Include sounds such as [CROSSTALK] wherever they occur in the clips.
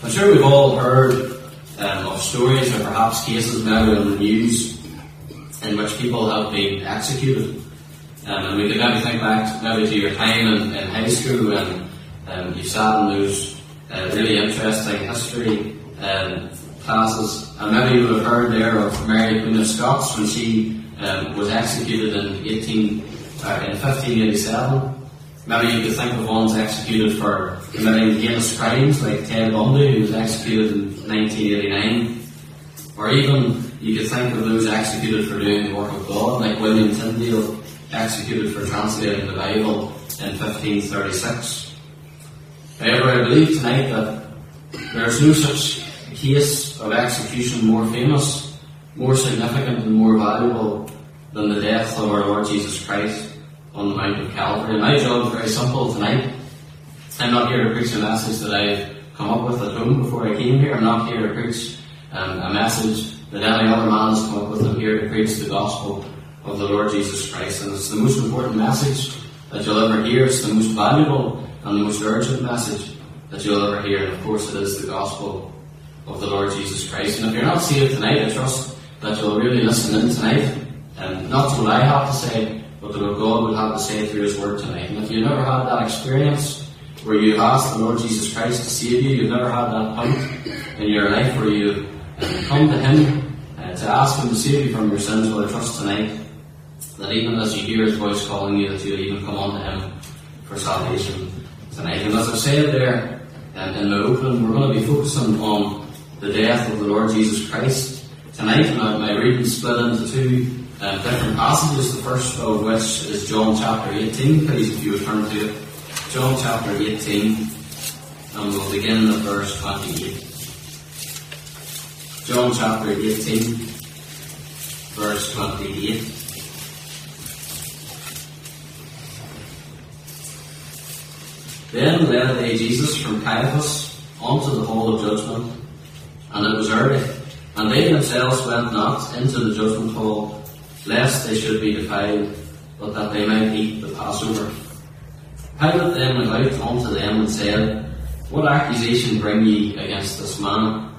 I'm sure we've all heard um, of stories or perhaps cases maybe in the news in which people have been executed. Um, and we can maybe think back maybe to your time in, in high school when um, you sat in those uh, really interesting history um, classes. And maybe you would have heard there of Mary Queen of Scots when she um, was executed in 18, uh, in 1587. Maybe you could think of ones executed for committing heinous crimes like Ted Bundy, who was executed in 1989. Or even you could think of those executed for doing the work of God, like William Tyndale, executed for translating the Bible in 1536. However, I believe tonight that there is no such case of execution more famous, more significant, and more valuable than the death of our Lord Jesus Christ on the Mount of Calvary. And my job is very simple tonight. I'm not here to preach a message that I've come up with at home before I came here. I'm not here to preach um, a message that any other man has come up with. I'm here to preach the gospel of the Lord Jesus Christ. And it's the most important message that you'll ever hear. It's the most valuable and the most urgent message that you'll ever hear. And of course, it is the gospel of the Lord Jesus Christ. And if you're not saved tonight, I trust that you'll really listen in tonight. And not to what I have to say, but to what God would have to say through His Word tonight. And if you've never had that experience where you've asked the Lord Jesus Christ to save you, you've never had that point in your life where you come to Him uh, to ask Him to save you from your sins, well, I trust tonight that even as you hear His voice calling you, that you'll even come on to Him for salvation tonight. And as I've said there um, in my opening, we're going to be focusing on the death of the Lord Jesus Christ tonight. And my reading split into two um, different passages. The first of which is John chapter 18. Please, if you would turn to it. John chapter 18, and we'll begin at verse 28. John chapter 18, verse 28. Then led they Jesus from Caiaphas unto the hall of judgment, and it was early. And they themselves went not into the judgment hall, lest they should be defiled, but that they might eat the Passover. Pilate then went out unto them and said, What accusation bring ye against this man?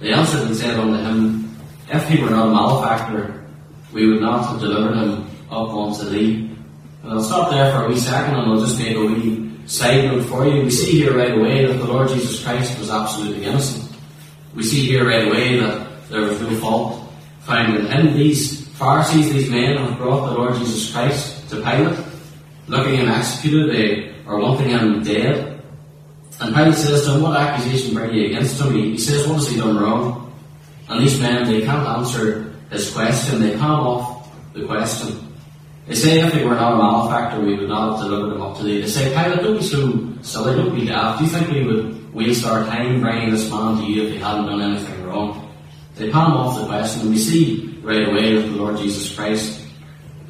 They answered and said unto him, If he were not a malefactor, we would not have delivered him up unto thee. And I'll stop there for a wee second and I'll just make a wee side note for you. We see here right away that the Lord Jesus Christ was absolutely innocent. We see here right away that there was no fault found in him. These Pharisees, these men have brought the Lord Jesus Christ to Pilate, looking him executed, they are wanting him dead. And Pilate says to him, What accusation bring ye against him? He, he says, What has he done wrong? And these men, they can't answer his question, they palm off the question. They say if he were not a malefactor, we would not have delivered him up to thee. They say, Pilate, don't be so silly, don't be daft. Do you think we would waste our time bringing this man to you if he hadn't done anything wrong? They palm off the question, and we see right away that the Lord Jesus Christ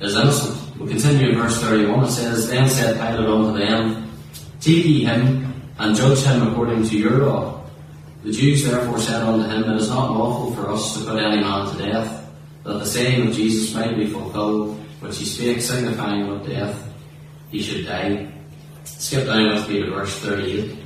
is innocent. We continue in verse 31. It says, Then said Pilate unto them, Take ye him, and judge him according to your law. The Jews therefore said unto him, It is not lawful for us to put any man to death, that the saying of Jesus might be fulfilled, which he spake, signifying what death he should die. Skip down with me to verse 38.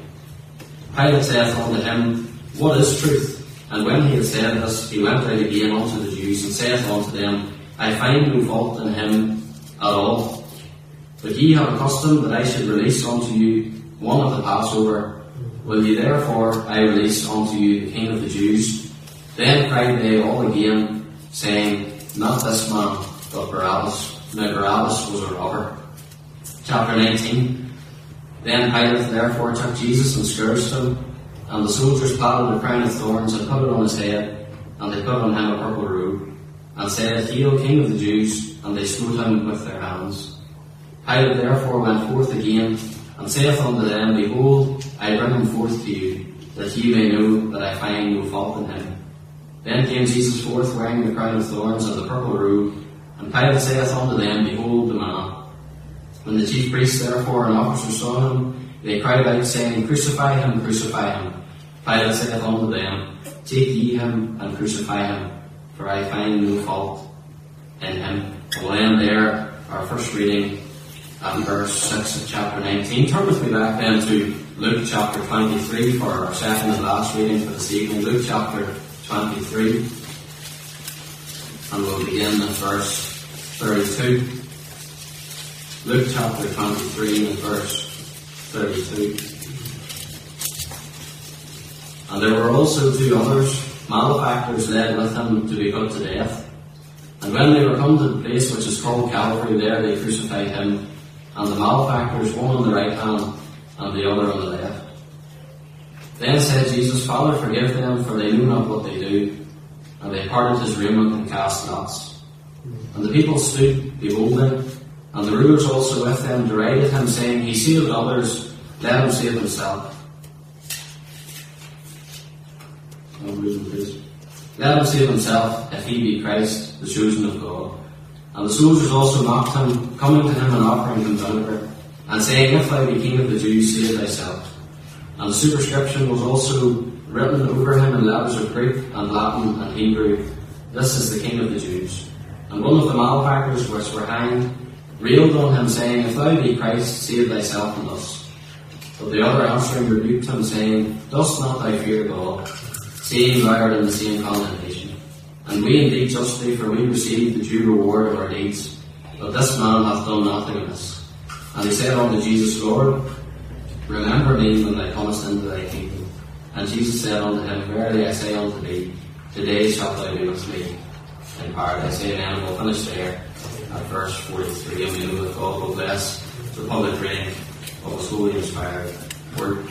Pilate saith unto him, What is truth? And when he had said this, he went out again unto the Jews, and saith unto them, I find no fault in him at all. But ye have a custom that I should release unto you one of the Passover. Will ye therefore I release unto you the King of the Jews? Then cried they all again, saying, Not this man, but Barabbas. Now Barabbas was a robber. Chapter 19. Then Pilate therefore took Jesus and scourged him, and the soldiers platted a crown of thorns and put it on his head, and they put on him a purple robe, and said, Hail, King of the Jews, and they smote him with their hands. Pilate therefore went forth again, and saith unto them, Behold, I bring him forth to you, that ye may know that I find no fault in him. Then came Jesus forth wearing the crown of thorns and the purple robe, and Pilate saith unto them, Behold the man. When the chief priests therefore and officers saw him, they cried out, saying, Crucify him, crucify him. Pilate saith unto them, Take ye him and crucify him, for I find no fault in him. We'll end there our first reading at verse 6 of chapter 19. Turn with me back then to Luke chapter 23 for our second and last reading for this evening. Luke chapter 23. And we'll begin at verse 32. Luke chapter 23 and verse 32. And there were also two others, malefactors led with him to be put to death. And when they were come to the place which is called Calvary, there they crucified him, and the malefactors, one on the right hand, and the other on the left. Then said Jesus, Father, forgive them, for they know not what they do. And they parted his raiment and cast lots. And the people stood beholding, and the rulers also with them derided him, saying, He saved others, let him save himself. Let him save himself, if he be Christ, the chosen of God. And the soldiers also mocked him, coming to him and offering him vinegar, and saying, If thou be king of the Jews, save thyself. And the superscription was also written over him in letters of Greek and Latin and Hebrew, This is the king of the Jews. And one of the malefactors which were hanged railed on him, saying, If thou be Christ, save thyself and us. But the other answering rebuked him, saying, Dost not thou fear God, art in the same condemnation? And we indeed justly, for we receive the due reward of our deeds. But this man hath done nothing amiss. And he said unto Jesus, Lord, remember me when thou comest into thy kingdom. And Jesus said unto him, Verily I say unto thee, today shalt thou be with me in paradise. Amen. We'll finish there at verse 43, and we know that God will bless the public reading of His holy inspired word.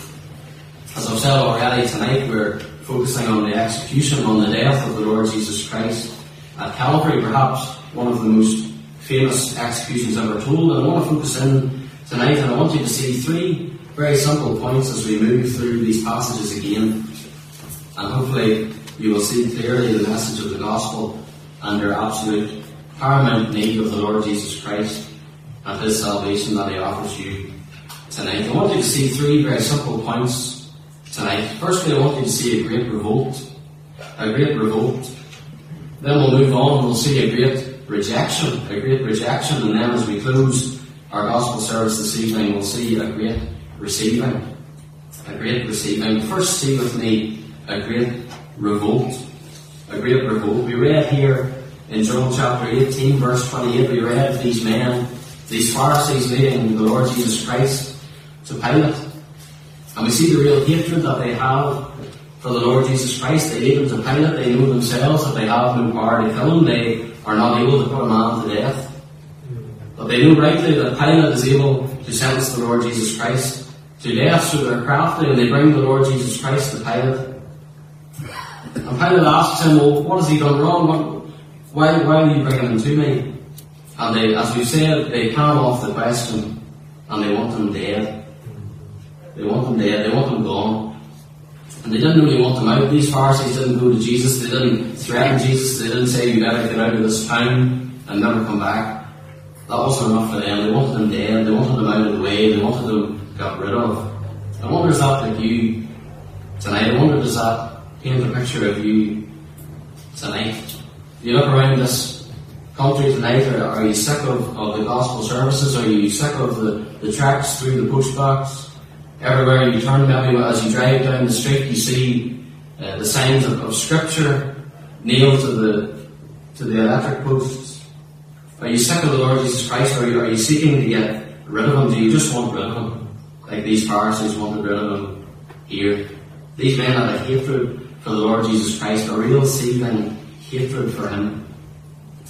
As I've said already, tonight we're focusing on the execution, on the death of the Lord Jesus Christ at Calvary, perhaps one of the most famous executions ever told. And I want to focus in tonight, and I want you to see three very simple points as we move through these passages again. And hopefully you will see clearly the message of the gospel and your absolute paramount need of the Lord Jesus Christ and His salvation that He offers you tonight. I want you to see three very simple points tonight. Firstly, I want you to see a great revolt. A great revolt. Then we'll move on and we'll see a great rejection. A great rejection. And then as we close our gospel service this evening, we'll see a great receiving. A great receiving. First, see with me a great revolt. A great revolt. We read here in John chapter 18, verse 28, we read these men, these Pharisees leading the Lord Jesus Christ to Pilate. And we see the real hatred that they have for the Lord Jesus Christ. They lead him to Pilate. They know themselves that they have no power to kill him. They are not able to put a man to death. But they know rightly that Pilate is able to sentence the Lord Jesus Christ to death, so they're crafty and they bring the Lord Jesus Christ to Pilate. And Pilate asks him, Well, what has he done wrong? What, why, why are you bringing him to me? And they, as we said, they palm off the question and they want him dead. They want them dead, they want them gone. And they didn't really want them out. These Pharisees didn't go to Jesus, they didn't threaten Jesus, they didn't say, You better get out of this town and never come back. That wasn't enough for them. They wanted them dead, they wanted them out of the way, they wanted them got rid of. I wonder is that like you tonight? I wonder does that paint a picture of you tonight? You look around this country tonight, or are you sick of, of the gospel services? Are you sick of the, the tracks through the post box? Everywhere you turn, maybe as you drive down the street, you see uh, the signs of, of scripture nailed to the to the electric posts. Are you sick of the Lord Jesus Christ, or are you, are you seeking to get rid of him? Do you just want rid of him? Like these Pharisees wanted rid of him here. These men had a hatred for the Lord Jesus Christ, a real seething hatred for him.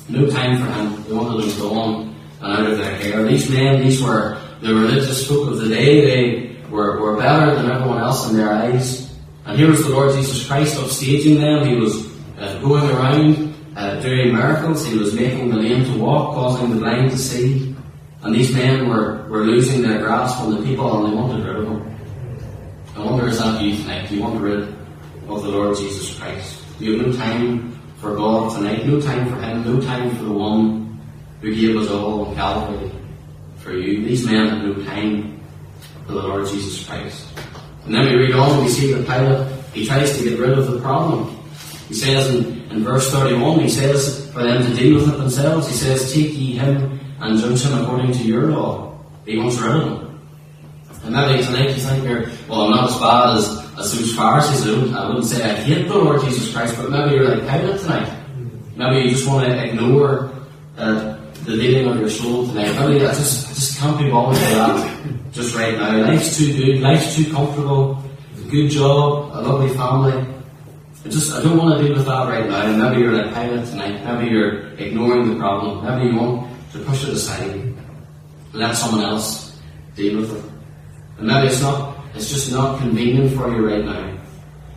No time for him. They wanted him gone and out of their hair. These men, these were the religious folk of the day. They were, were better than everyone else in their eyes. And here was the Lord Jesus Christ upstaging them. He was uh, going around uh, doing miracles. He was making the lame to walk, causing the blind to see. And these men were, were losing their grasp on the people and they wanted rid of them. I wonder is that you tonight? Do you want rid of the Lord Jesus Christ? You have no time for God tonight? No time for Him? No time for the one who gave us all Calvary for you? These men had no time for the Lord Jesus Christ. And then we read on, we see that Pilate, he tries to get rid of the problem. He says in, in verse 31, he says for them to deal with it themselves, he says, Take ye him and judge him according to your law. He wants rid of him. And maybe tonight you think you're, well, I'm not as bad as, as those Pharisees. I, don't, I wouldn't say I hate the Lord Jesus Christ, but maybe you're like Pilate tonight. Maybe you just want to ignore uh, the dealing of your soul tonight. I just, just can't be bothered with that just right now. Life's too good, life's too comfortable, good job, a lovely family. I just, I don't want to deal with that right now. Maybe you're like Pilate tonight. Maybe you're ignoring the problem. Maybe you want to push it aside. Let someone else deal with it. And maybe it's not, it's just not convenient for you right now.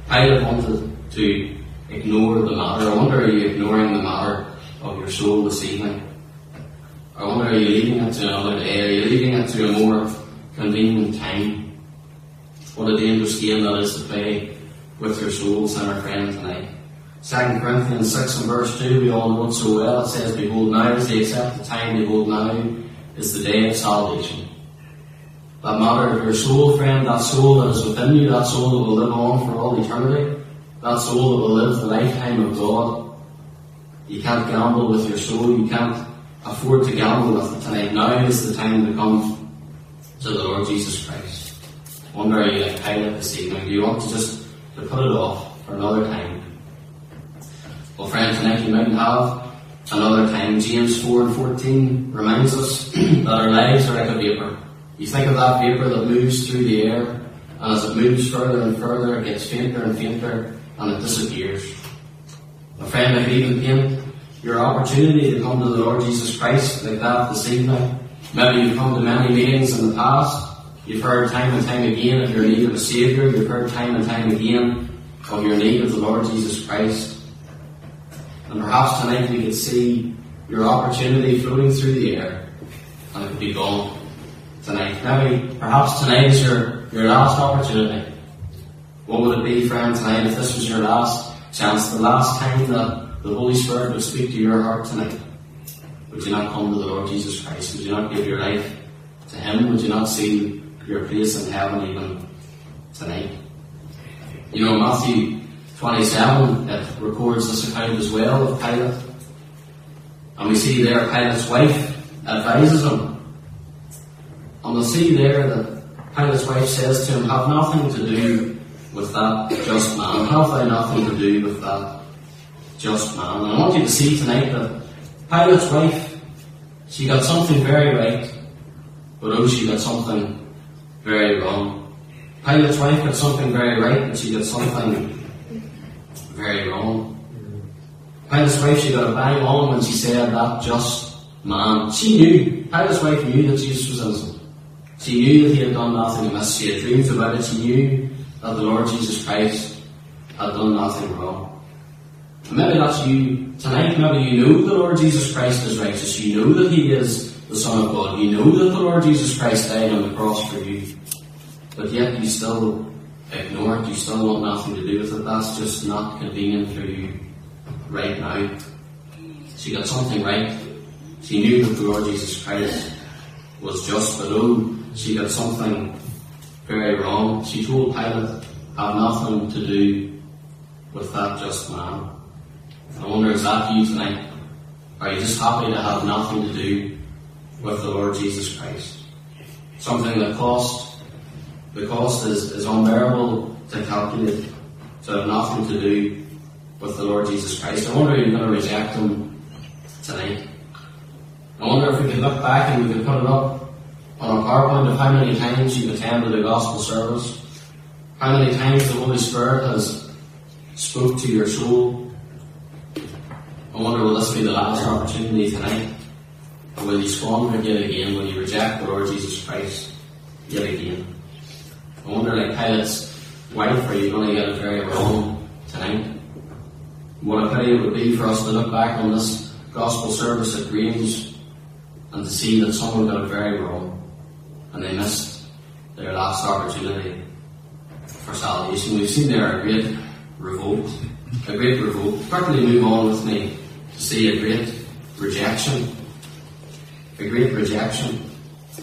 Pilate wanted to ignore the matter. I wonder are you ignoring the matter of your soul this evening? Wonder are you leaving it to another day? Are you leaving it to a more convenient time? What a dangerous game that is to play with your souls and our friend tonight. 2 Corinthians 6 and verse 2, we all know it so well. It says, Behold, now is the accepted time, behold, now is the day of salvation. That matter of your soul, friend, that soul that is within you, that soul that will live on for all eternity, that soul that will live the lifetime of God. You can't gamble with your soul, you can't afford to gamble with it tonight. Now is the time to come to the Lord Jesus Christ. Are you like Pilate this evening? Do you want to just to put it off for another time? Well, friend, tonight you might have another time. James 4 and 14 reminds us [CLEARS THROAT] that our lives are like a vapor. You think of that vapor that moves through the air, and as it moves further and further, it gets fainter and fainter, and it disappears. A friend, I could even paint your opportunity to come to the Lord Jesus Christ like that this evening. Maybe you've come to many meetings in the past. You've heard time and time again of your need of a Saviour. You've heard time and time again of your need of the Lord Jesus Christ. And perhaps tonight we could see your opportunity floating through the air and it could be gone tonight. Maybe perhaps tonight is your, your last opportunity. What would it be, friend, tonight if this was your last chance, the last time that the Holy Spirit would speak to your heart tonight? Would you not come to the Lord Jesus Christ? Would you not give your life to Him? Would you not see your place in heaven even tonight? You know, Matthew 27, it records this account as well of Pilate. And we see there Pilate's wife advises him. And we'll see there that Pilate's wife says to him, Have nothing to do with that just man. Have thou nothing to do with that just man. And I want you to see tonight that Pilate's wife, she got something very right, but oh, she got something very wrong. Pilate's wife got something very right, and she got something very wrong. Pilate's wife, she got a bang on when she said that just man. She knew, Pilate's wife knew that Jesus was innocent. She knew that he had done nothing amiss. She had dreams about it. She knew that the Lord Jesus Christ had done nothing wrong. Maybe that's you tonight. Maybe you know the Lord Jesus Christ is righteous. You know that He is the Son of God. You know that the Lord Jesus Christ died on the cross for you. But yet you still ignore it. You still want nothing to do with it. That's just not convenient for you right now. She got something right. She knew that the Lord Jesus Christ was just, but she got something very wrong. She told Pilate, have nothing to do with that just man. I wonder, is that you tonight? Are you just happy to have nothing to do with the Lord Jesus Christ? Something that cost, the cost is, is unbearable to calculate, to have nothing to do with the Lord Jesus Christ. I wonder if you're going to reject Him tonight. I wonder if we could look back and we could put it up on a PowerPoint of how many times you've attended a gospel service, how many times the Holy Spirit has spoke to your soul, I wonder will this be the last opportunity tonight? Or will you squander it yet again? Will you reject the Lord Jesus Christ yet again? I wonder, like Pilate's wife, are you going to get it very wrong tonight? What a pity it would be for us to look back on this gospel service at Grange and to see that someone got it very wrong and they missed their last opportunity for salvation. We've seen there a great revolt, a great revolt. Quickly move on with me see a great rejection. A great rejection.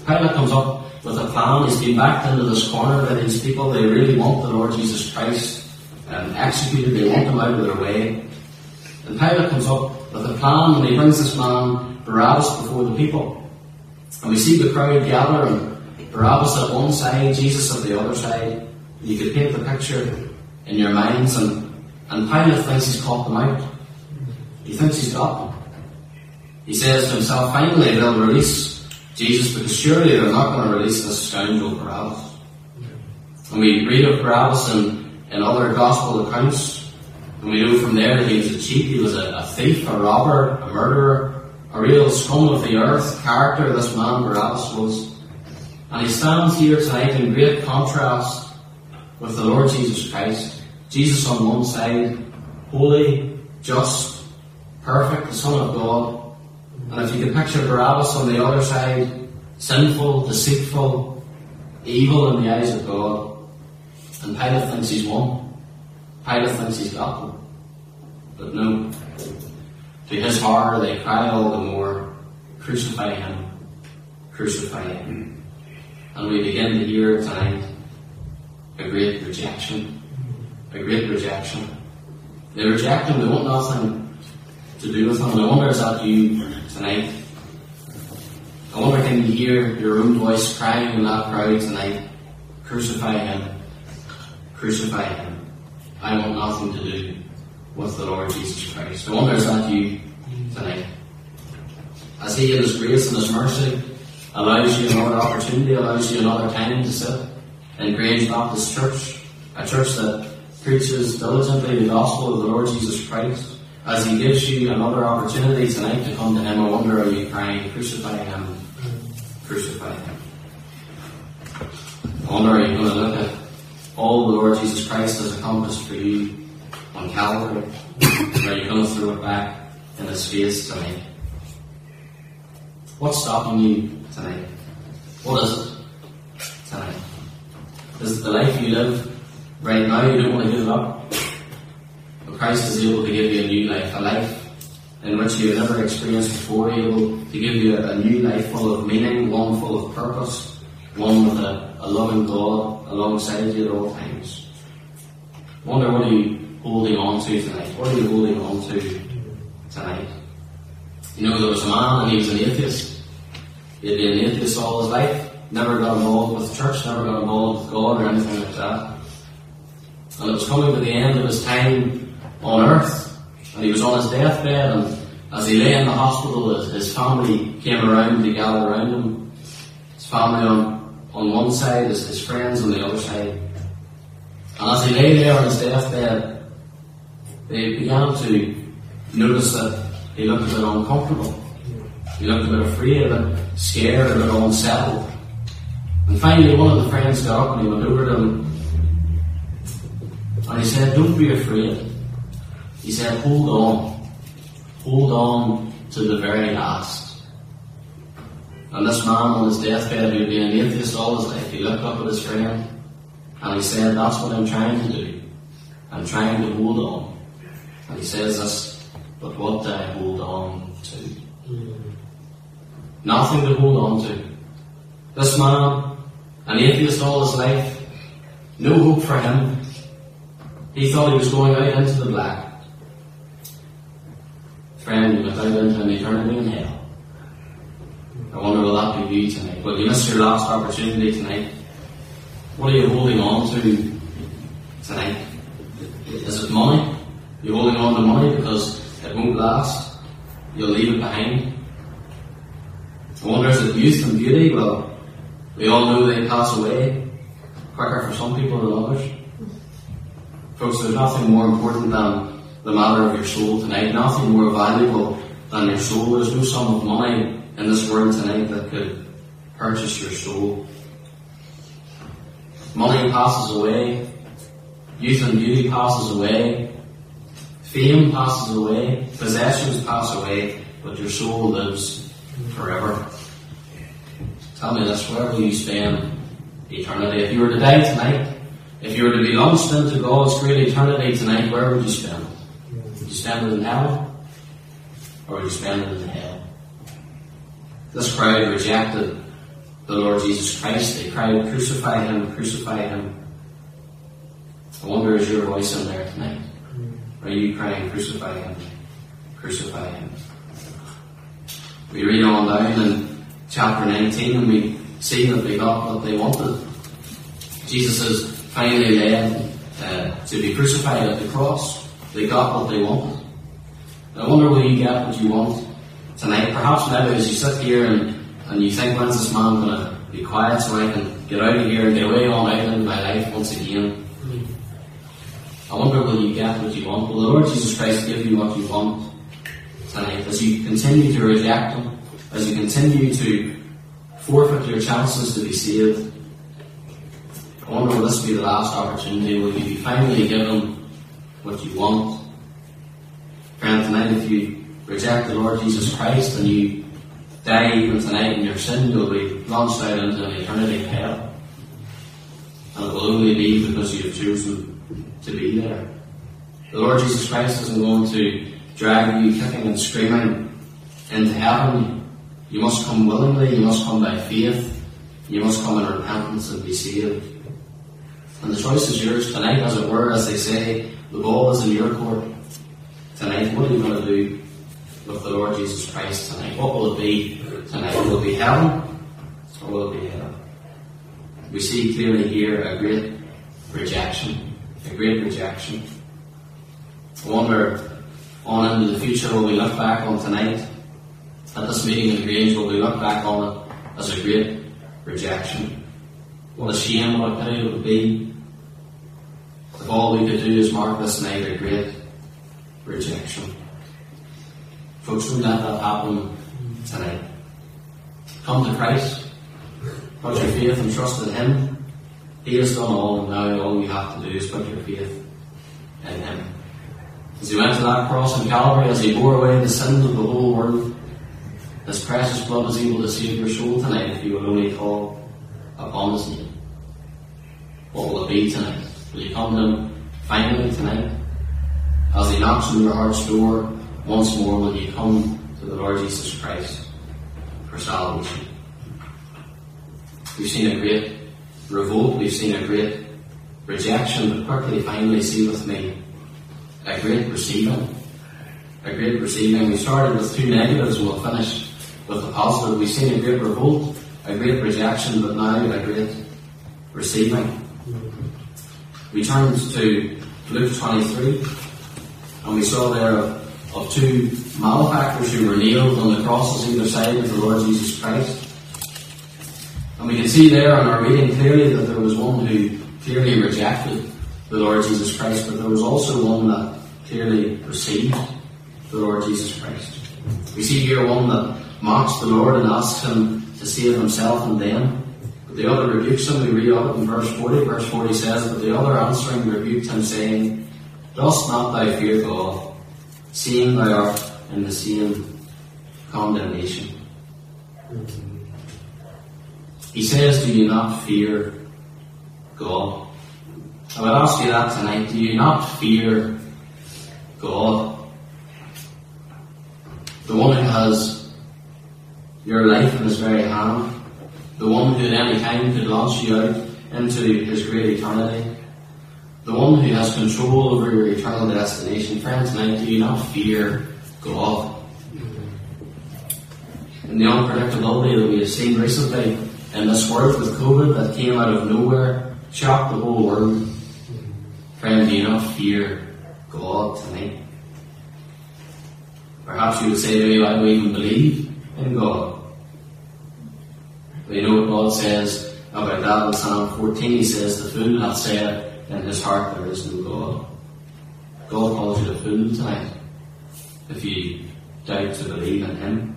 Pilate comes up with a plan. He's been backed into this corner by these people. They really want the Lord Jesus Christ um, executed. They want him out of their way. And Pilate comes up with a plan and he brings this man Barabbas before the people. And we see the crowd gather and Barabbas at one side, Jesus at the other side. You could paint the picture in your minds, and, and Pilate thinks he's caught them out. He thinks he's got them. He says to himself, finally they'll release Jesus because surely they're not going to release this scoundrel Barabbas. And we read of Barabbas in, in other gospel accounts, and we know from there that he was a cheat, he was a, a thief, a robber, a murderer, a real scum of the earth character this man Barabbas was. And he stands here tonight in great contrast with the Lord Jesus Christ. Jesus on one side, holy, just, perfect, the Son of God. And if you can picture Barabbas on the other side, sinful, deceitful, evil in the eyes of God. And Pilate thinks he's won. Pilate thinks he's got them. But no. To his horror, they cry all the more, Crucify him, crucify him. And we begin to hear tonight a great rejection. A great rejection. They reject him, they want nothing to do with him. I wonder is that you tonight? I wonder can you hear your own voice crying in that crowd tonight? Crucify him. Crucify him. I want nothing to do with the Lord Jesus Christ. I wonder is that you tonight? As He in His grace and His mercy allows you another opportunity, allows you another time to sit in Grange Baptist Church, a church that preaches diligently the gospel of the Lord Jesus Christ, as He gives you another opportunity tonight to come to Him, I wonder are you crying, crucify Him, crucify Him. I wonder are you going to look at all the Lord Jesus Christ has accomplished for you on Calvary, are you going to throw it back in His face tonight? What's stopping you tonight? What is it tonight? Is it the life you live right now you don't want to give it up? Christ is able to give you a new life, a life in which you have never experienced before, able to give you a, new life full of meaning, one full of purpose, one with a, a loving God alongside you at all times. Wonder what are you holding on to tonight? What are you holding on to tonight? You know, there was a man and he was an atheist. He had been an atheist all his life, never got involved with church, never got involved with God or anything like that. And it was coming to the end of his time on earth, and he was on his deathbed, and as he lay in the hospital, his, his family came around to gather around him. His family on, on one side, his, his friends on the other side. And as he lay there on his deathbed, they began to notice that he looked a bit uncomfortable. He looked a bit afraid, a bit scared, a bit unsettled. And finally, one of the friends got up and he went over to him and he said, Don't be afraid. He said, Hold on. Hold on to the very last. And this man on his deathbed, who'd been an atheist all his life, he looked up at his friend and he said, That's what I'm trying to do. I'm trying to hold on. And he says this, but what do I hold on to? Mm. Nothing to hold on to. This man, an atheist all his life, no hope for him. He thought he was going out into the black. Friend, you went out into an eternity in hell. I wonder will that be you tonight? Will you missed your last opportunity tonight? What are you holding on to tonight? Is it money? You're holding on to money because it won't last. You'll leave it behind. I wonder is it youth and beauty? Well, we all know they pass away quicker for some people than others. Folks, there's nothing more important than the matter of your soul tonight, nothing more valuable than your soul. There's no sum of money in this world tonight that could purchase your soul. Money passes away, youth and beauty passes away, fame passes away, possessions pass away, but your soul lives forever. Tell me this, where will you spend eternity? If you were to die tonight, if you were to be launched into God's great eternity tonight, where would you spend it? Would you spend it in heaven? Or spend it in hell? This crowd rejected the Lord Jesus Christ. They cried, Crucify him, crucify him. I wonder is your voice in there tonight? Are you crying, Crucify him, crucify him? We read on down in chapter 19 and we see that they got what they wanted. Jesus is finally led uh, to be crucified at the cross. They got what they wanted. I wonder will you get what you want tonight? Perhaps maybe as you sit here and, and you think, when's this man going to be quiet so I can get out of here and get away on out into my life once again? I wonder will you get what you want? Will the Lord Jesus Christ give you what you want tonight as you continue to reject Him, as you continue to forfeit your chances to be saved? I wonder will this be the last opportunity? Will you be finally given what you want? Friend, tonight if you reject the Lord Jesus Christ and you die even tonight in your sin, you'll be launched out into an eternity hell. And it will only be because you have chosen to be there. The Lord Jesus Christ isn't going to drag you kicking and screaming into heaven. You must come willingly, you must come by faith, you must come in repentance and be saved. And the choice is yours tonight, as it were, as they say, the ball is in your court. Tonight, what are you going to do with the Lord Jesus Christ tonight? What will it be tonight? Will it be heaven or will it be hell? We see clearly here a great rejection a great rejection. I wonder, on into the future, will we look back on tonight, at this meeting in Grange, will we look back on it as a great rejection? What a shame, what a pity it would be if all we could do is mark this night a great rejection. Folks, don't let that happen tonight. Come to Christ, put your faith and trust in Him, he has done all, and now all you have to do is put your faith in Him. As He went to that cross in Calvary, as He bore away the sins of the whole world, His precious blood is able to save your soul tonight if you will only call upon His name. What will it be tonight? Will you come to finally tonight? As He knocks on your heart's door once more, will you come to the Lord Jesus Christ for salvation? We've seen a great revolt, we've seen a great rejection, but quickly, finally, see with me a great receiving. A great receiving. We started with two negatives, and we'll finish with the positive. We've seen a great revolt, a great rejection, but now a great receiving. We turned to Luke 23, and we saw there of, two malefactors who were nailed on the crosses either side of the Lord Jesus Christ. And we can see there in our reading clearly that there was one who clearly rejected the Lord Jesus Christ, but there was also one that clearly received the Lord Jesus Christ. We see here one that mocks the Lord and asks him to save himself and them. But the other rebukes him. We read it in verse 40. Verse 40 says, But the other answering rebuked him, saying, Dost not thou fear God, seeing thou art in the same condemnation? He says, Do you not fear God? I would ask you that tonight. Do you not fear God? The one who has your life in his very hand, the one who at any time could launch you out into his great eternity, the one who has control over your eternal destination. Friends, tonight, do you not fear God? In the unpredictability that we have seen recently, and this word with COVID that came out of nowhere shocked the whole world. Friend, do you not fear God tonight? Perhaps you would say to me, I don't even believe in God. You know what God says about that in Psalm 14? He says, The fool hath said in his heart there is no God. God calls you a fool tonight if you doubt to believe in Him.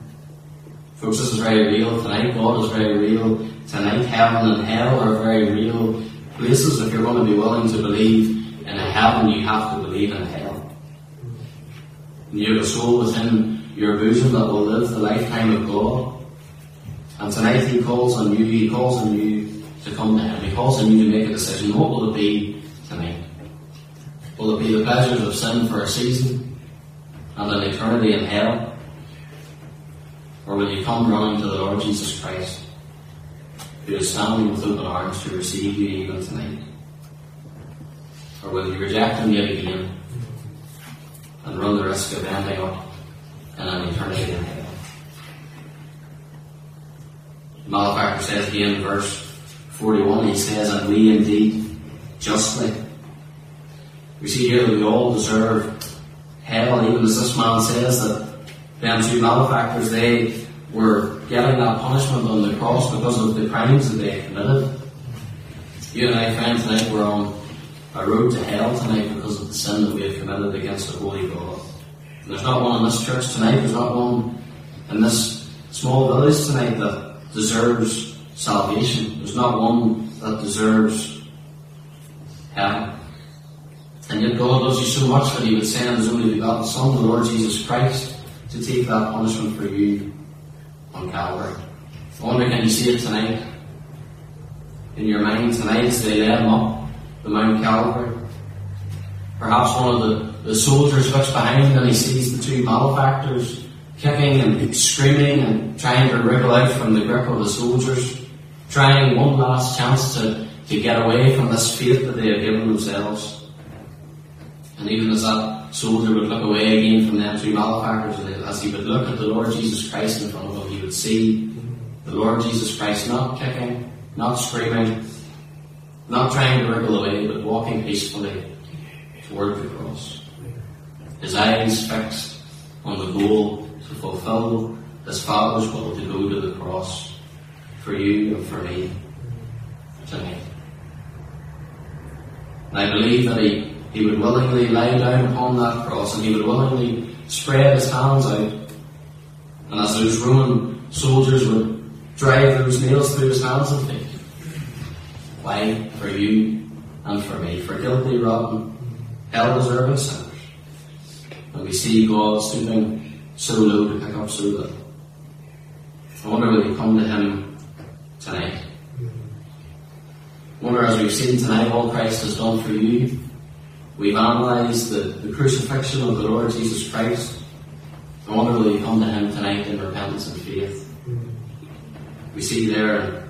Folks, this is very real tonight. God is very real tonight. Heaven and hell are very real places. If you're going to be willing to believe in a heaven, you have to believe in hell. And you have a soul within your bosom that will live the lifetime of God. And tonight He calls on you, He calls on you to come to Him. He calls on you to make a decision. What will it be tonight? Will it be the pleasures of sin for a season and an eternity in hell? Or will you come running to the Lord Jesus Christ, who is standing with open arms to receive you even tonight? Or will you reject him yet again and run the risk of ending up in an eternity in hell? The malefactor says again in verse 41, he says, And we indeed justly. We see here that we all deserve hell, even as this man says that them two malefactors, they were getting that punishment on the cross because of the crimes that they committed. You and I, friend, tonight we're on a road to hell tonight because of the sin that we have committed against the Holy God. And there's not one in this church tonight, there's not one in this small village tonight that deserves salvation. There's not one that deserves heaven. And yet God loves you so much that He would send His only begotten Son, the Lord Jesus Christ, to take that punishment for you on Calvary. I wonder, can you see it tonight? In your mind tonight as they led him up the Mount Calvary. Perhaps one of the, the soldiers looks behind and he sees the two malefactors kicking and screaming and trying to wriggle out from the grip of the soldiers, trying one last chance to, to get away from this fate that they have given themselves. And even as that soldier would look away again from them two malefactors, as he would look at the Lord Jesus Christ in front of him, he would see the Lord Jesus Christ not kicking, not screaming, not trying to wriggle away, but walking peacefully toward the cross. His eyes fixed on the goal to fulfill his Father's will to go to the cross for you and for me tonight. And I believe that he, he would willingly lie down upon that cross and he would willingly spread his hands out. And as those Roman soldiers would drive those nails through his hands and feet, why? For you and for me, for guilty, rotten, hell deserving sinners. And we see God stooping so low to pick up so little. I wonder will you come to Him tonight? I wonder as we've seen tonight all Christ has done for you. We've analysed the, the crucifixion of the Lord Jesus Christ. I wonder will you come to Him tonight in repentance and faith? We see there in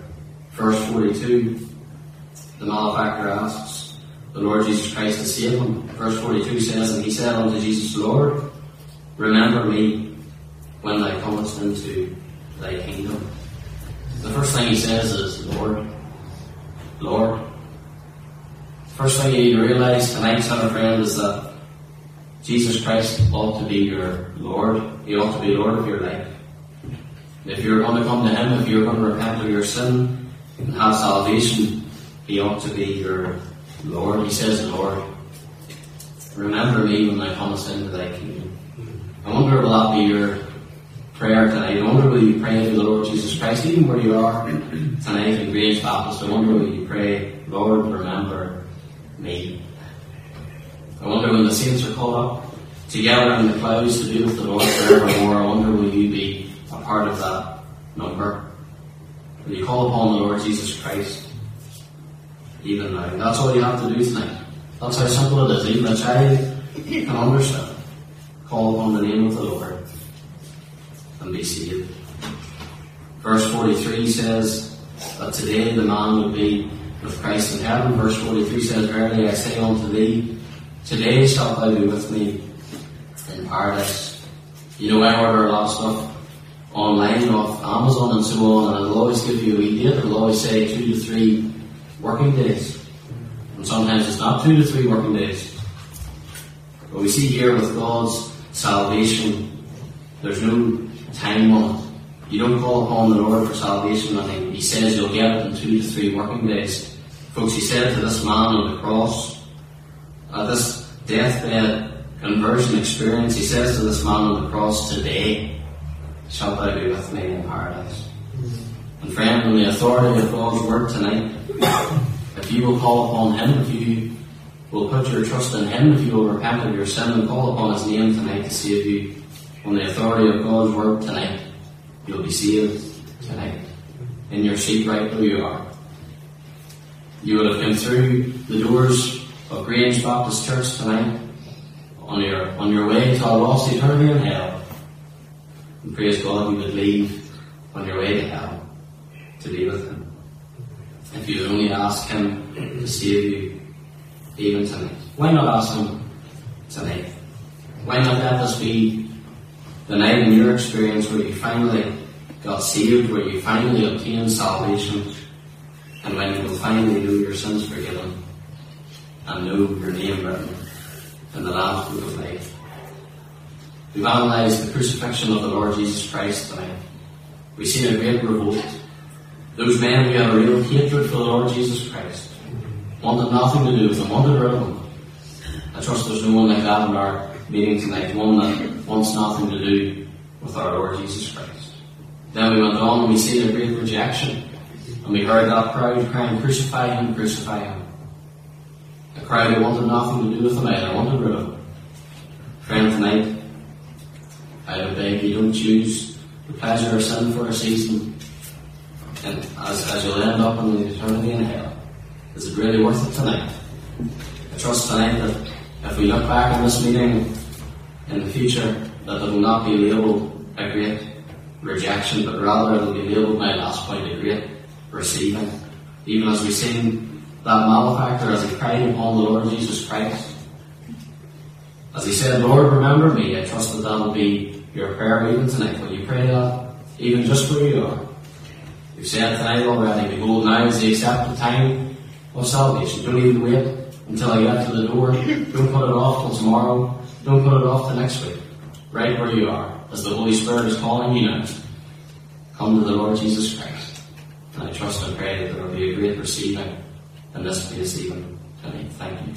verse 42 the malefactor asks the Lord Jesus Christ to save him. Verse 42 says, And he said unto Jesus, Lord, remember me when thou comest into thy kingdom. The first thing he says is, Lord, Lord. First thing you need to realize tonight, son of friend, is that Jesus Christ ought to be your Lord. He ought to be Lord of your life. If you're going to come to Him, if you're going to repent of your sin and have salvation, he ought to be your Lord. He says, Lord, remember me when I come into thy kingdom. I wonder will that be your uh, prayer tonight? I wonder will you pray to the Lord Jesus Christ, even where you are tonight in Grange Baptist? I wonder will you pray, Lord, remember me. I wonder when the saints are called up together in the clouds to be with the Lord forevermore, I wonder will you be a part of that number? Will you call upon the Lord Jesus Christ? even now. That's all you have to do tonight. That's how simple it is. Even a child can understand. Call upon the name of the Lord and be saved. Verse 43 says that today the man would be with Christ in heaven. Verse 43 says, Verily I say unto thee, today shalt thou be with me in paradise. You know, I order a lot of stuff online off Amazon and so on, and it'll always give you a date. It'll always say two to three working days. And sometimes it's not two to three working days. But we see here with God's salvation, there's no time on it. You don't call upon the Lord for salvation and He says you'll get it in two to three working days. Folks, He said to this man on the cross, at this deathbed conversion experience, He says to this man on the cross, Today shalt thou be with me in paradise. And friend, in the authority of God's word tonight, [COUGHS] if you will call upon Him, if you will put your trust in Him, if you will repent of your sin and call upon His name tonight to save you, on the authority of God's word tonight, you'll be saved tonight. In your seat right where you are. You will have come through the doors of Grange Baptist Church tonight on your on your way to a lost eternity in hell. And praise God you would leave on your way to hell to be with Him if you only ask Him to save you even tonight. Why not ask Him tonight? Why not let this be the night in your experience where you finally got saved, where you finally obtained salvation, and when you will finally know your sins forgiven and know your name written in the Lamb's Book of Life. We've analysed the crucifixion of the Lord Jesus Christ tonight. We've seen a great revolt. Those men who had a real hatred for the Lord Jesus Christ wanted nothing to do with him, wanted rid of him. I trust there's no one like that in our meeting tonight, one that wants nothing to do with our Lord Jesus Christ. Then we went on and we see a great rejection. And we heard that crowd crying, Crucify him, crucify him. A crowd who wanted nothing to do with him either, wanted rid of him. Friend, tonight, I beg you don't choose the pleasure of sin for a season and as, as you'll end up in the eternity in hell. Is it really worth it tonight? I trust tonight that if we look back on this meeting in the future, that it will not be labelled a great rejection, but rather it will be labelled my last point, a great receiving. Even as we sing that malefactor as he cried upon the Lord Jesus Christ. As he said, Lord, remember me, I trust that that will be your prayer even tonight. When you pray that, even just where you are. We've said tonight already, behold, now is the accepted time of salvation. Don't even wait until I get to the door. Don't put it off till tomorrow. Don't put it off to next week. Right where you are, as the Holy Spirit is calling you now. Come to the Lord Jesus Christ. And I trust and pray that there will be a great receiving in this place even tonight. Thank you.